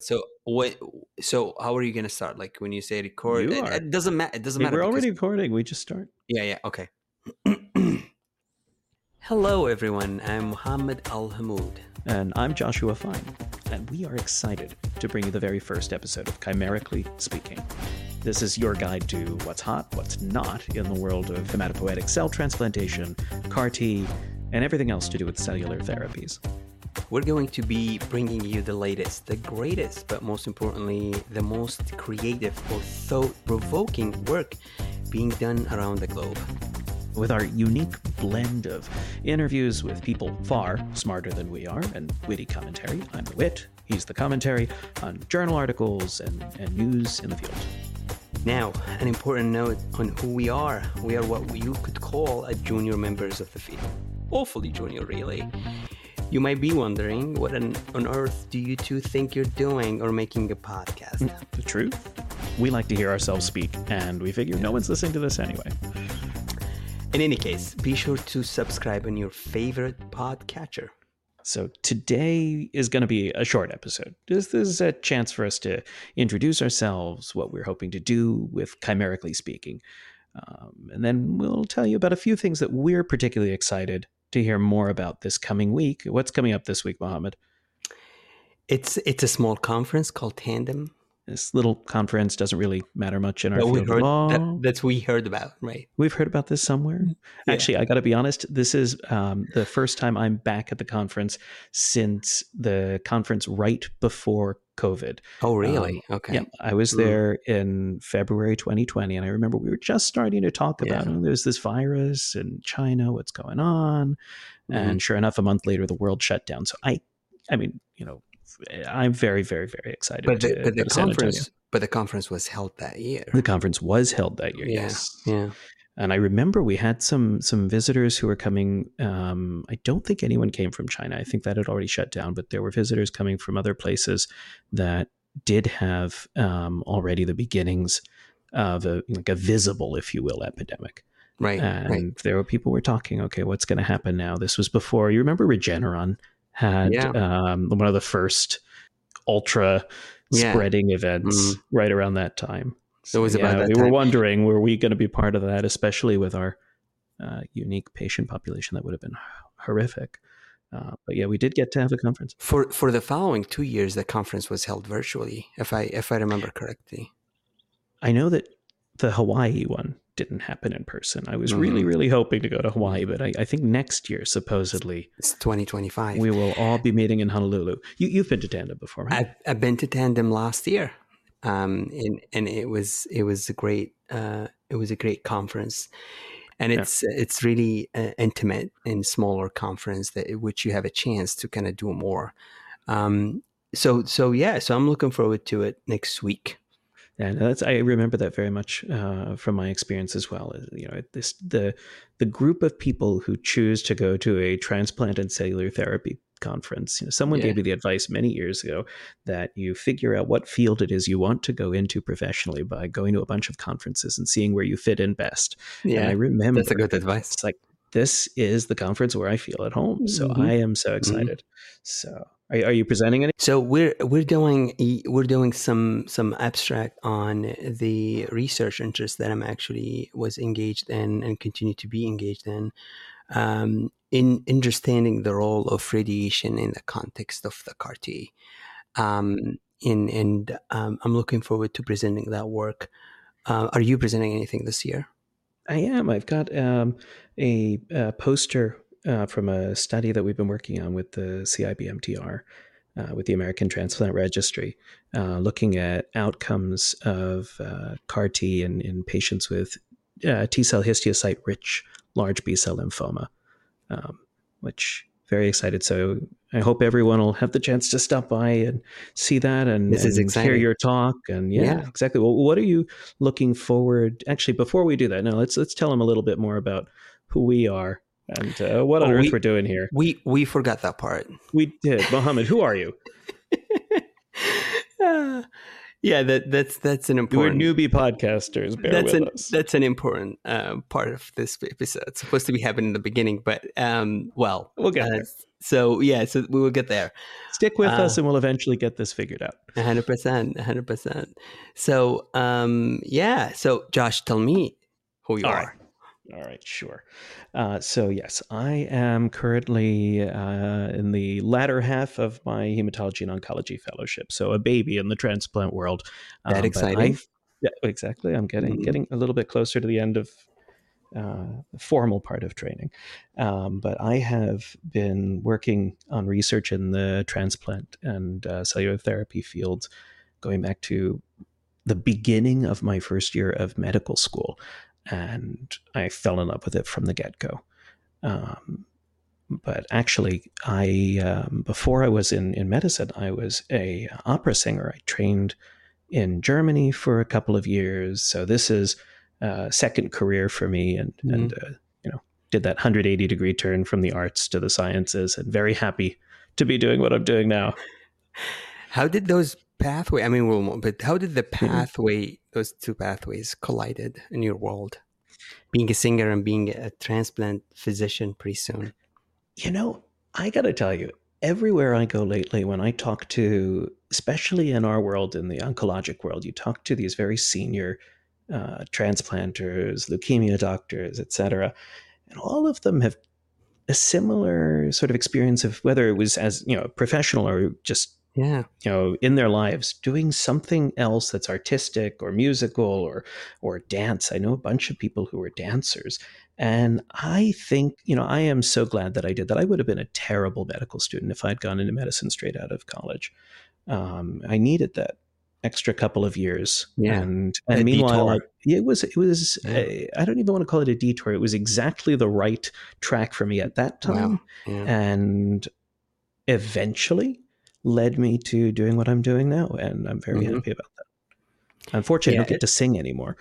So what? So how are you gonna start? Like when you say record, You it, it doesn't matter. It doesn't matter. we're because- already recording. We just start. Yeah, yeah. Okay. Hello, everyone. I'm Muhammad Al Hamoud. And I'm Joshua Fine. And we are excited to bring you the very first episode of Chimerically Speaking. This is your guide to what's hot, what's not in the world of hematopoietic cell transplantation, CAR T, and everything else to do with cellular therapies. We're going to be bringing you the latest, the greatest, but most importantly, the most creative or thought-provoking work being done around the globe. with our unique blend of interviews with people far smarter than we are and witty commentary. I'm the wit, he's the commentary on journal articles and, and news in the field. Now, an important note on who we are. We are what you could call a junior members of the field. Awfully junior, really. You might be wondering, what on, on earth do you two think you're doing or making a podcast? The truth? We like to hear ourselves speak, and we figure no one's listening to this anyway. In any case, be sure to subscribe on your favorite podcatcher. So today is going to be a short episode. This, this is a chance for us to introduce ourselves, what we're hoping to do with chimerically speaking. Um, and then we'll tell you about a few things that we're particularly excited to hear more about this coming week. What's coming up this week, Mohammed? It's it's a small conference called Tandem. This little conference doesn't really matter much in our we field heard, at all. that, that's we heard about, right? We've heard about this somewhere. Yeah. Actually, I got to be honest. This is um, the first time I'm back at the conference since the conference right before COVID. Oh, really? okay. Yeah, I was Mm. there in February 2020, and I remember we were just starting to talk about Yeah. oh, there's this virus in China, what's going on, Mhm. and sure enough, a month later, the world shut down. So I, I mean, you know, I'm very, very, very excited. but the, to but the conference, but the conference was held that year. The conference was held that year. Yeah, Yes. Yeah. And I remember we had some some visitors who were coming. Um, I don't think anyone came from China. I think that had already shut down. But there were visitors coming from other places that did have um, already the beginnings of a like a visible, if you will, epidemic. Right. And right. there were people were talking. Okay, what's going to happen now? This was before. You remember Regeneron had Yeah. um, one of the first ultra Yeah. spreading events Mhm. right around that time. It was about that we were wondering, were we going to be part of that, especially with our uh, unique patient population? That would have been horrific. Uh, but yeah, we did get to have a conference. For for the following two years, the conference was held virtually, if I if I remember correctly. I know that the Hawaii one didn't happen in person. I was really, Mhm. really hoping to go to Hawaii, but I, I think next year, supposedly, It's 2025. we will all be meeting in Honolulu. You, you've been to Tandem before, right? I've, I've been to Tandem last year, um, and and it was it was a great uh, it was a great conference, and Yeah. it's it's really uh, intimate and smaller conference that which you have a chance to kind of do more. Um, so so yeah, so I'm looking forward to it next week. And that's I remember that very much uh, from my experience as well. You know, this the the group of people who choose to go to a transplant and cellular therapy conference. You know, someone Yeah. gave me the advice many years ago that you figure out what field it is you want to go into professionally by going to a bunch of conferences and seeing where you fit in best. And I Yeah, remember that's a good advice. it's like this is the conference where I feel at home. So Mhm. I am so excited. So are, are you presenting any? So we're we're doing we're doing some some abstract on the research interest that I'm actually was engaged in and continue to be engaged in, um, in understanding the role of radiation in the context of the CAR T. Um, and and um, I'm looking forward to presenting that work. Uh, are you presenting anything this year? I am. I've got um, a, uh poster uh, from a study that we've been working on with the CIBMTR, uh, with the American Transplant Registry, uh, looking at outcomes of uh, CAR T in, in patients with uh, T cell histiocyte rich large B cell lymphoma, um, which very excited. So I hope everyone will have the chance to stop by and see that and, and hear your talk. And yeah, Yeah. exactly. Well, what are you looking forward? Actually, before we do that, now let's let's tell them a little bit more about who we are and uh, what on Oh, earth we- we're doing here. We we forgot that part. We did, Mohammed. Who are you? Uh, yeah, that that's that's an important. We're newbie podcasters. Bear that's with an us. that's an important uh, part of this episode. It's supposed to be happening in the beginning, but um, well, We'll get uh, there. so yeah, so we will get there. Stick with us, and we'll eventually get this figured out. hundred percent, hundred percent. So um, yeah, so Josh, tell me who you All are. Right. All right, sure. Uh, so, yes, I am currently uh, in the latter half of my hematology and oncology fellowship. So, a baby in the transplant world. That um, exciting. Yeah, exactly. I'm getting mm-hmm. getting a little bit closer to the end of uh, the formal part of training. Um, but I have been working on research in the transplant and uh, cellular therapy fields going back to the beginning of my first year of medical school and I fell in love with it from the get go. Um, but actually, I um, before I was in in medicine, I was a opera singer. I trained in Germany for a couple of years, so this is a second career for me, and mm-hmm. and uh, you know did that 180 degree turn from the arts to the sciences, and very happy to be doing what I'm doing now. How did those pathway? I mean, well, but how did the mm-hmm. pathway, mm-hmm. those two pathways, collided in your world? Being a singer and being a transplant physician, pretty soon. You know, I got to tell you, everywhere I go lately, when I talk to, especially in our world, in the oncologic world, you talk to these very senior uh, transplanters, leukemia doctors, etc., and all of them have a similar sort of experience of whether it was as you know professional or just yeah. you know in their lives doing something else that's artistic or musical or or dance. I know a bunch of people who are dancers and i think you know i am so glad that i did that. I would have been a terrible medical student if i'd gone into medicine straight out of college. Um, i needed that extra couple of years yeah. and and a meanwhile it was it was yeah. I don't even want to call it a detour. It was exactly the right track for me at that time wow. yeah. and eventually led me to doing what I'm doing now, and I'm very mm-hmm. happy about that. Unfortunately, yeah, I don't get it, to sing anymore.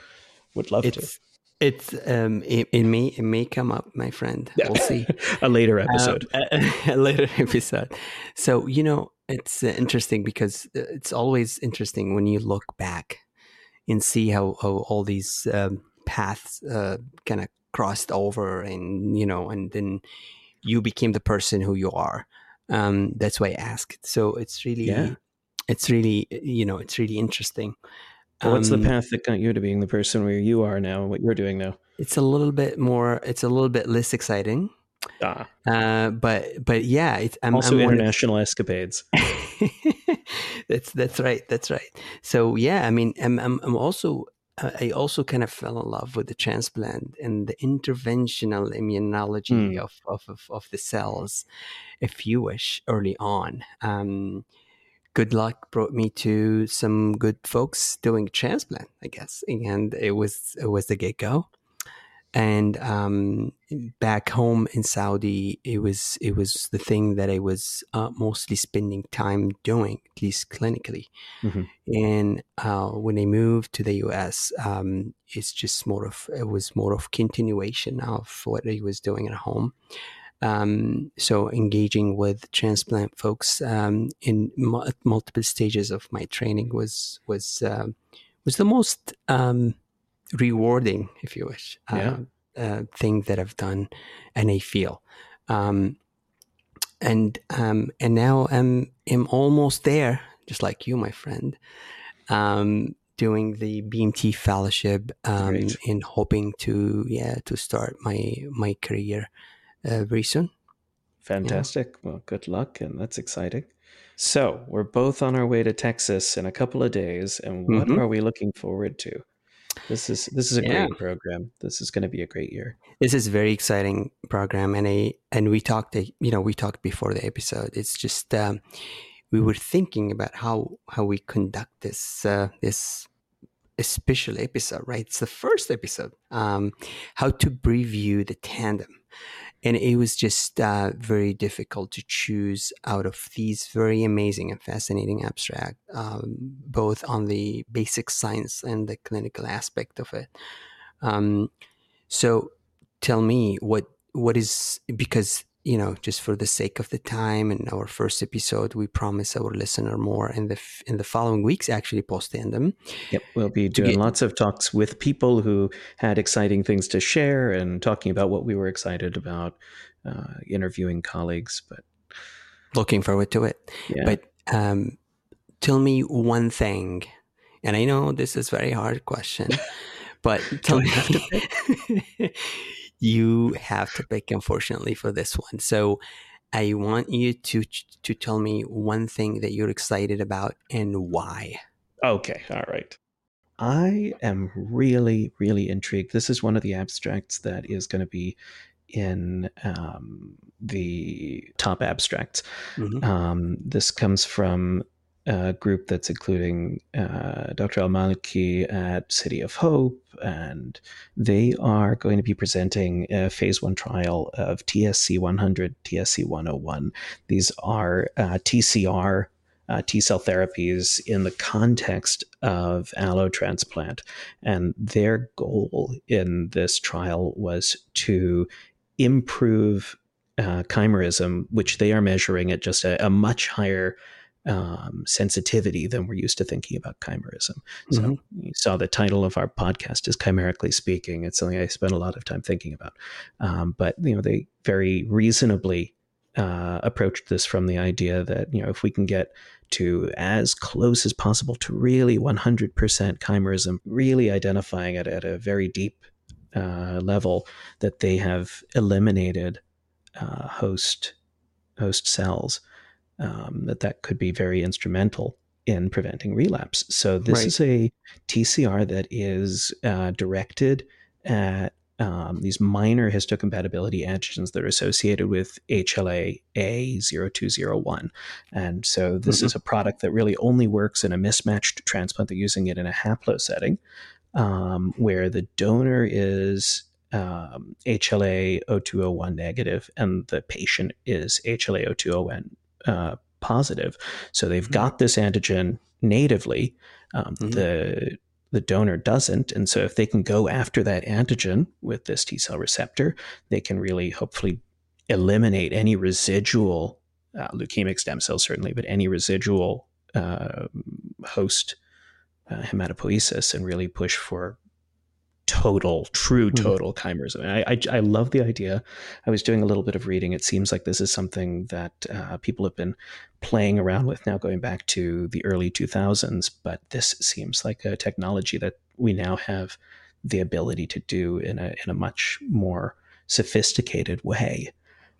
Would love to. It's um, it, it, may it may come up, my friend. We'll see. a later um, episode. Um, a, a, later episode. So you know, it's uh, interesting because uh, it's always interesting when you look back and see how how all these um, paths uh, kind of crossed over, and you know, and then you became the person who you are um, that's why I asked. So it's really, yeah. it's really, you know, it's really interesting. Well, what's um, the path that got you to being the person where you are now, and what you're doing now? It's a little bit more, it's a little bit less exciting. Ah. Uh, but but yeah, it's I'm, also I'm international escapades. that's that's right. That's right. So yeah, I mean, I'm I'm, I'm also I also kind of fell in love with the transplant and the interventional immunology mm. of, of, of, of, the cells, if you wish, early on. Um, good luck brought me to some good folks doing transplant, I guess, and it was it was the get go and um, back home in Saudi, it was it was the thing that I was uh, mostly spending time doing, at least clinically. Mm-hmm. And uh, when I moved to the US, um, it's just more of it was more of continuation of what I was doing at home. Um, so engaging with transplant folks um, in m- multiple stages of my training was was uh, was the most um, rewarding, if you wish, yeah. uh, uh, thing that I've done and I feel. Um, and um, and now I'm am almost there, just like you, my friend, um, doing the BMT fellowship um, and hoping to yeah to start my my career uh, very soon. Fantastic. Yeah. Well, good luck, and that's exciting. So we're both on our way to Texas in a couple of days, and what mm-hmm. are we looking forward to? This is this is a yeah. great program. This is going to be a great year. This is a very exciting program, and I and we talked. You know, we talked before the episode. It's just um, we were thinking about how how we conduct this uh, this special episode. Right, it's the first episode. Um, how to preview the tandem and it was just uh, very difficult to choose out of these very amazing and fascinating abstract, um, both on the basic science and the clinical aspect of it. Um, so, tell me what what is because you know just for the sake of the time and our first episode we promise our listener more in the in the following weeks actually post tandem yep we'll be doing get, lots of talks with people who had exciting things to share and talking about what we were excited about uh, interviewing colleagues but looking forward to it. Yeah. But um, tell me one thing, and I know this is a very hard question, but tell me. Have to pick? you have to pick, unfortunately, for this one. So I want you to to tell me one thing that you're excited about and why. Okay, all right. I am really, really intrigued. This is one of the abstracts that is going to be in um, the top abstracts. Mm-hmm. Um, this comes from a group that's including uh, Dr. Al Malki at City of Hope, and they are going to be presenting a phase one trial of TSC 100, TSC 101. These are uh, TCR uh, T cell therapies in the context of allotransplant. And their goal in this trial was to improve uh, chimerism, which they are measuring at just a, a much higher um, sensitivity than we're used to thinking about chimerism. So mm-hmm. you saw the title of our podcast is chimerically speaking. It's something I spent a lot of time thinking about. Um, but you know, they very reasonably uh, approached this from the idea that you know if we can get to as close as possible to really 100% chimerism, really identifying it at a very deep uh, level that they have eliminated uh, host host cells. Um, that that could be very instrumental in preventing relapse. So this right. is a TCR that is uh, directed at um, these minor histocompatibility antigens that are associated with HLA A0201. And so this mm-hmm. is a product that really only works in a mismatched transplant. They're using it in a haplo setting um, where the donor is um, HLA 0201 negative and the patient is HLA 0201 uh, positive. So they've mm-hmm. got this antigen natively. Um, mm-hmm. The the donor doesn't. And so if they can go after that antigen with this T cell receptor, they can really hopefully eliminate any residual uh, leukemic stem cells, certainly, but any residual uh, host uh, hematopoiesis and really push for total, true hmm. total mm. chimerism. I, I, I, love the idea. I was doing a little bit of reading. It seems like this is something that uh, people have been playing around with now, going back to the early 2000s. But this seems like a technology that we now have the ability to do in a in a much more sophisticated way.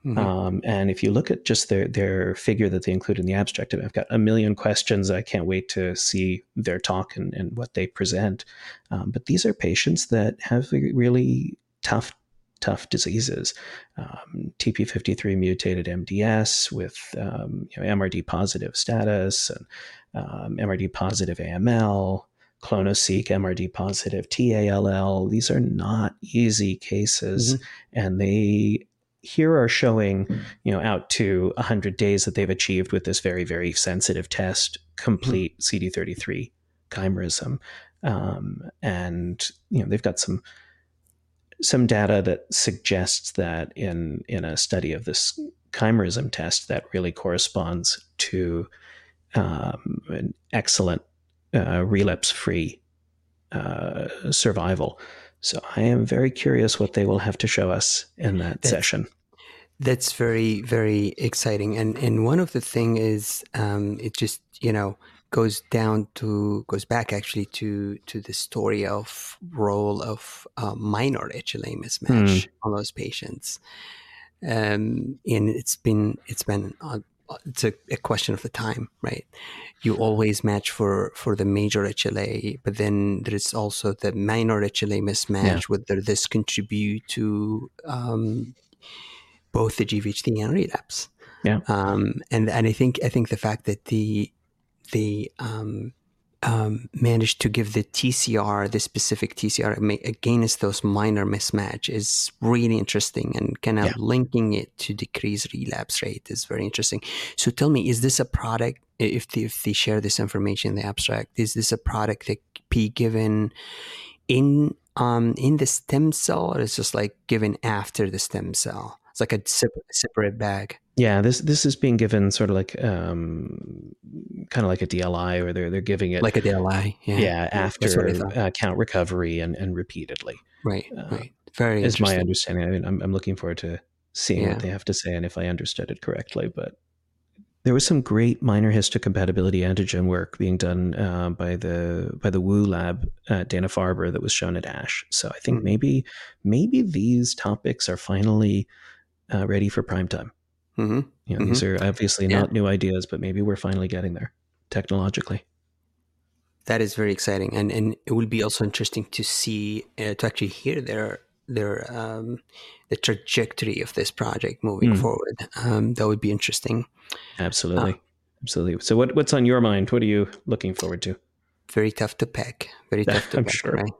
Mm-hmm. Um, and if you look at just their their figure that they include in the abstract, I've got a million questions. I can't wait to see their talk and, and what they present. Um, but these are patients that have really tough tough diseases. Um, TP53 mutated MDS with um, you know, MRD positive status and um, MRD positive AML, clonoSEQ, MRD positive TALL. These are not easy cases, mm-hmm. and they here are showing, you know, out to 100 days that they've achieved with this very, very sensitive test, complete mm-hmm. CD33 chimerism. Um, and, you know, they've got some some data that suggests that in in a study of this chimerism test that really corresponds to um, an excellent uh, relapse free uh, survival. So I am very curious what they will have to show us in that that's, session. That's very very exciting, and and one of the thing is um, it just you know goes down to goes back actually to to the story of role of uh, minor HLA mismatch mm. on those patients. Um, and it's been it's been uh, it's a, a, question of the time, right? You always match for for the major HLA, but then there is also the minor HLA mismatch, yeah. whether this contribute to um, both the GVHD and relapse. Yeah, um, and and I think I think the fact that the the um, um, managed to give the TCR, the specific TCR against those minor mismatch is really interesting and kind of yeah. linking it to decrease relapse rate is very interesting. So tell me, is this a product, if they, if they share this information in the abstract, is this a product that be given in um, in the stem cell or is just like given after the stem cell? It's like a separate, separate bag. Yeah, this this is being given sort of like um, kind of like a DLI, or they're they're giving it like a DLI. Yeah, yeah after uh, count recovery and and repeatedly. Right, uh, right. Very is my understanding. I mean, I'm I'm looking forward to seeing yeah. what they have to say and if I understood it correctly. But there was some great minor histocompatibility antigen work being done uh, by the by the Wu lab at Dana Farber that was shown at ASH. So I think mm-hmm. maybe maybe these topics are finally uh, ready for prime time. Mm-hmm. You know, mm-hmm. these are obviously yeah. not new ideas, but maybe we're finally getting there technologically. That is very exciting, and and it will be also interesting to see uh, to actually hear their their um, the trajectory of this project moving mm. forward. Um, that would be interesting. Absolutely, uh, absolutely. So, what what's on your mind? What are you looking forward to? Very tough to pick. Very tough to I'm pick. Sure. Right.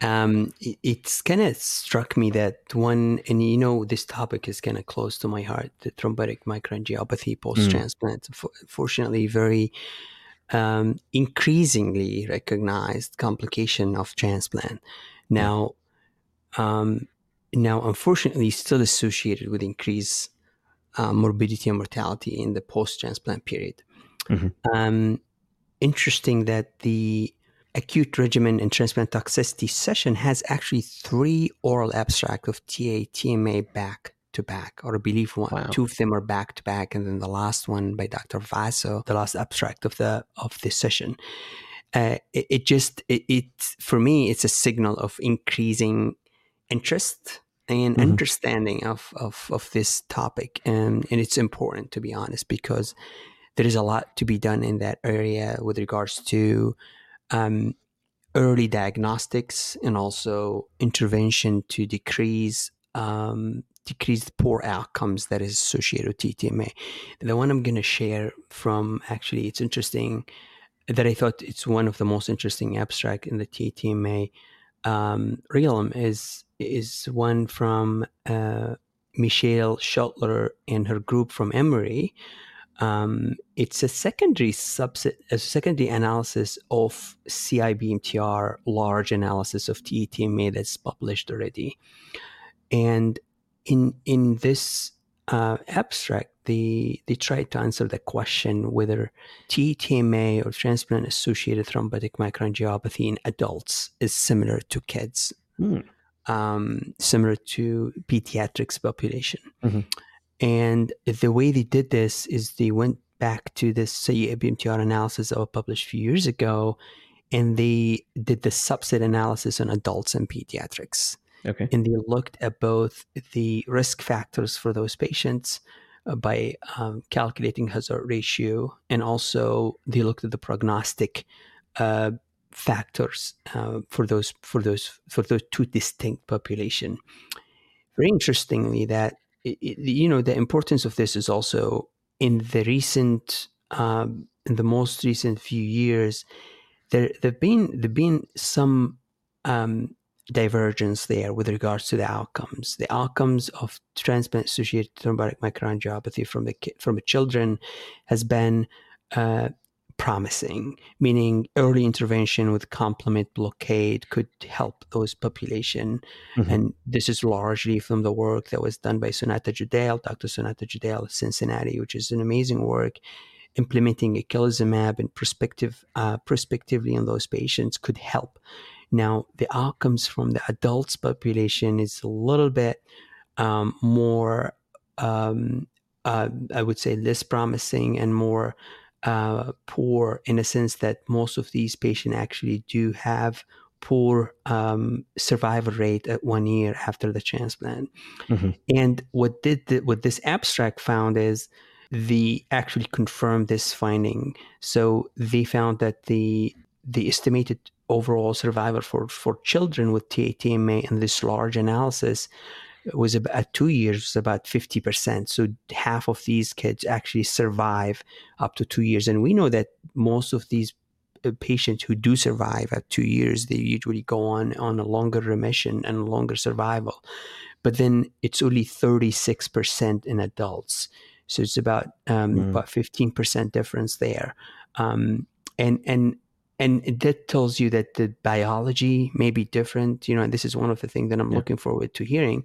Um, it, it's kind of struck me that one, and you know, this topic is kind of close to my heart: the thrombotic microangiopathy post transplant. Mm. Fortunately, very um, increasingly recognized complication of transplant. Now, um, now unfortunately still associated with increased uh, morbidity and mortality in the post-transplant period. Mm-hmm. Um, interesting that the acute regimen and transplant toxicity session has actually three oral abstracts of TA TMA back to back, or I believe one, wow. two of them are back to back, and then the last one by Dr. Vaso, the last abstract of the of the session. Uh, it, it, just it, it, for me it's a signal of increasing interest and mm-hmm. understanding of, of, of this topic. And, and it's important, to be honest, because there is a lot to be done in that area with regards to um, early diagnostics and also intervention to decrease um, decrease the poor outcomes that is associated with TTMA. The one I'm going to share from actually, it's interesting that I thought it's one of the most interesting abstract in the TTMA um, realm is is one from uh, Michelle Schoettler and her group from Emory. Um, it's a secondary subset, a secondary analysis of CIBMTR large analysis of TETMA that's published already. And in in this uh, abstract, they they tried to answer the question whether TTMA or transplant associated thrombotic microangiopathy in adults is similar to kids. Mm um, similar to pediatrics population. Mm-hmm. And the way they did this is they went back to this CIBMTR analysis that was published a few years ago, and they did the subset analysis on adults and pediatrics. Okay. And they looked at both the risk factors for those patients uh, by um, calculating hazard ratio, and also they looked at the prognostic uh, factors uh, for those for those for those two distinct population. Very interestingly, that it, it, you know the importance of this is also in the recent um, in the most recent few years there there've been there've been some um, divergence there with regards to the outcomes. The outcomes of transplant associated thrombotic microangiopathy from the from the children has been uh, promising, meaning early intervention with complement blockade could help those population. Mm-hmm. And this is largely from the work that was done by Sonata Jodele, Dr. Sonata Jodele of Cincinnati, which is an amazing work. Implementing eculizumab and prospective, uh, prospectively on those patients could help. Now, the outcomes from the adults population is a little bit um, more, um, uh, I would say, less promising and more uh, poor in a sense that most of these patients actually do have poor um, survival rate at one year after the transplant. Mm-hmm. And what did the, what this abstract found is the actually confirmed this finding. So they found that the the estimated overall survival for, for children with TATMA in this large analysis was about at two years about 50% so half of these kids actually survive up to two years. And we know that most of these uh, patients who do survive at two years they usually go on on a longer remission and longer survival. But then it's only 36% in adults. So it's about um, mm. about 15% difference there. Um, and and and that tells you that the biology may be different you know and this is one of the things that i'm yeah. looking forward to hearing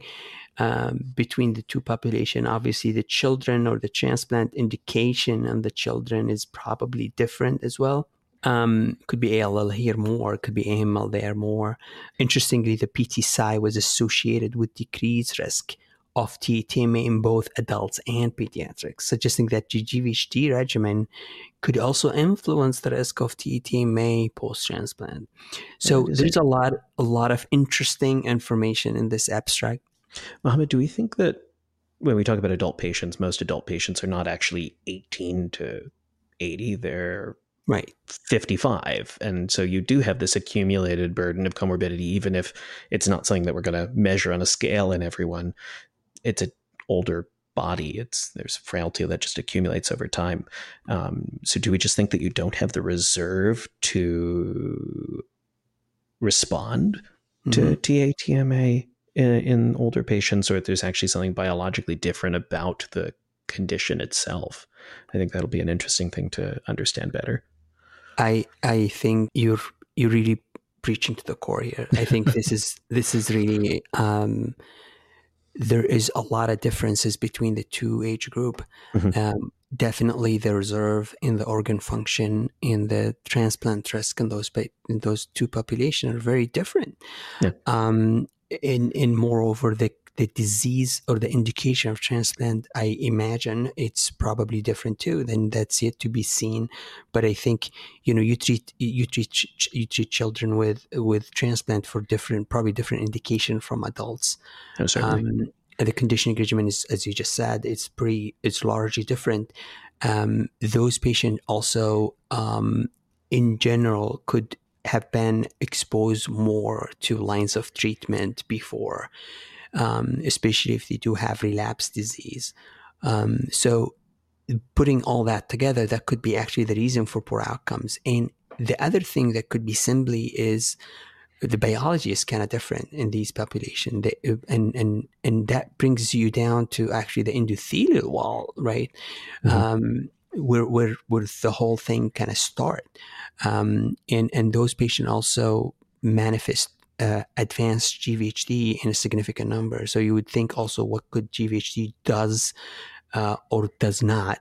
um, between the two population obviously the children or the transplant indication and the children is probably different as well um, could be ALL here more, could be AML there more. Interestingly, the PTCy was associated with decreased risk of TTMA in both adults and pediatrics, suggesting that the GVHD regimen could also influence the risk of TTMA post-transplant. So there's a lot, a lot of interesting information in this abstract. Mohammed, do we think that when we talk about adult patients, most adult patients are not actually 18 to 80; they're right 55 and so you do have this accumulated burden of comorbidity even if it's not something that we're going to measure on a scale in everyone it's an older body it's there's frailty that just accumulates over time um, so do we just think that you don't have the reserve to respond mm-hmm. to tatma in, in older patients or if there's actually something biologically different about the condition itself i think that'll be an interesting thing to understand better I I think you're you're really preaching to the core here. I think this is this is really um, there is a lot of differences between the two age group. Mm-hmm. Um, definitely, the reserve in the organ function in the transplant risk in those in those two populations are very different. Yeah. Um, and and moreover, the the disease or the indication of transplant, I imagine it's probably different too. Then that's yet to be seen. But I think you know you treat you treat you treat children with with transplant for different probably different indication from adults. Oh, certainly. Um, and the conditioning regimen is, as you just said, it's pretty it's largely different. Um, those patients also, um, in general, could have been exposed more to lines of treatment before um, especially if they do have relapse disease. Um, so, putting all that together, that could be actually the reason for poor outcomes. And the other thing that could be simply is the biology is kind of different in these populations, and and and that brings you down to actually the endothelial wall, right? Mm-hmm. Um, where where where the whole thing kind of start, um, and and those patients also manifest uh, advanced GVHD in a significant number. So you would think also what good GVHD does uh, or does not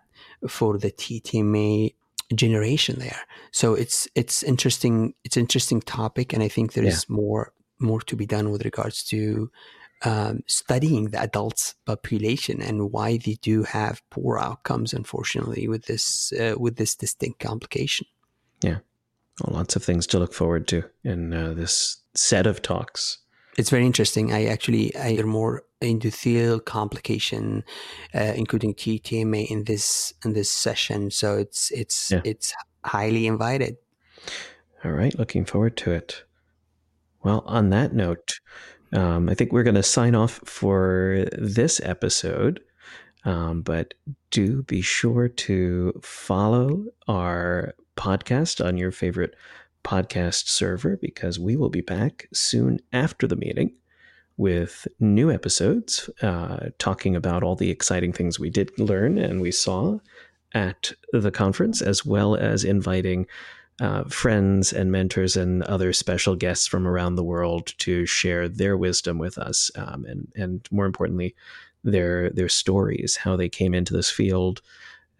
for the TTMA generation there. So it's it's interesting. It's interesting topic, and I think there's yeah. more more to be done with regards to um, studying the adults population and why they do have poor outcomes. Unfortunately, with this uh, with this distinct complication. Yeah. Well, lots of things to look forward to in uh, this set of talks. It's very interesting. I actually I am more endothelial complication, uh, including TTMA in this in this session. So it's it's yeah. it's highly invited. All right, looking forward to it. Well, on that note, um, I think we're going to sign off for this episode. Um, but do be sure to follow our podcast on your favorite podcast server because we will be back soon after the meeting with new episodes uh, talking about all the exciting things we did learn and we saw at the conference, as well as inviting uh, friends and mentors and other special guests from around the world to share their wisdom with us, um, and and more importantly, their their stories, how they came into this field,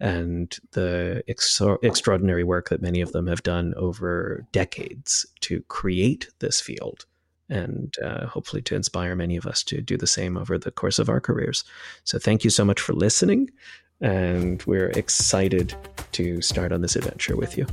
and the ex- extraordinary work that many of them have done over decades to create this field and uh, hopefully to inspire many of us to do the same over the course of our careers. So, thank you so much for listening, and we're excited to start on this adventure with you.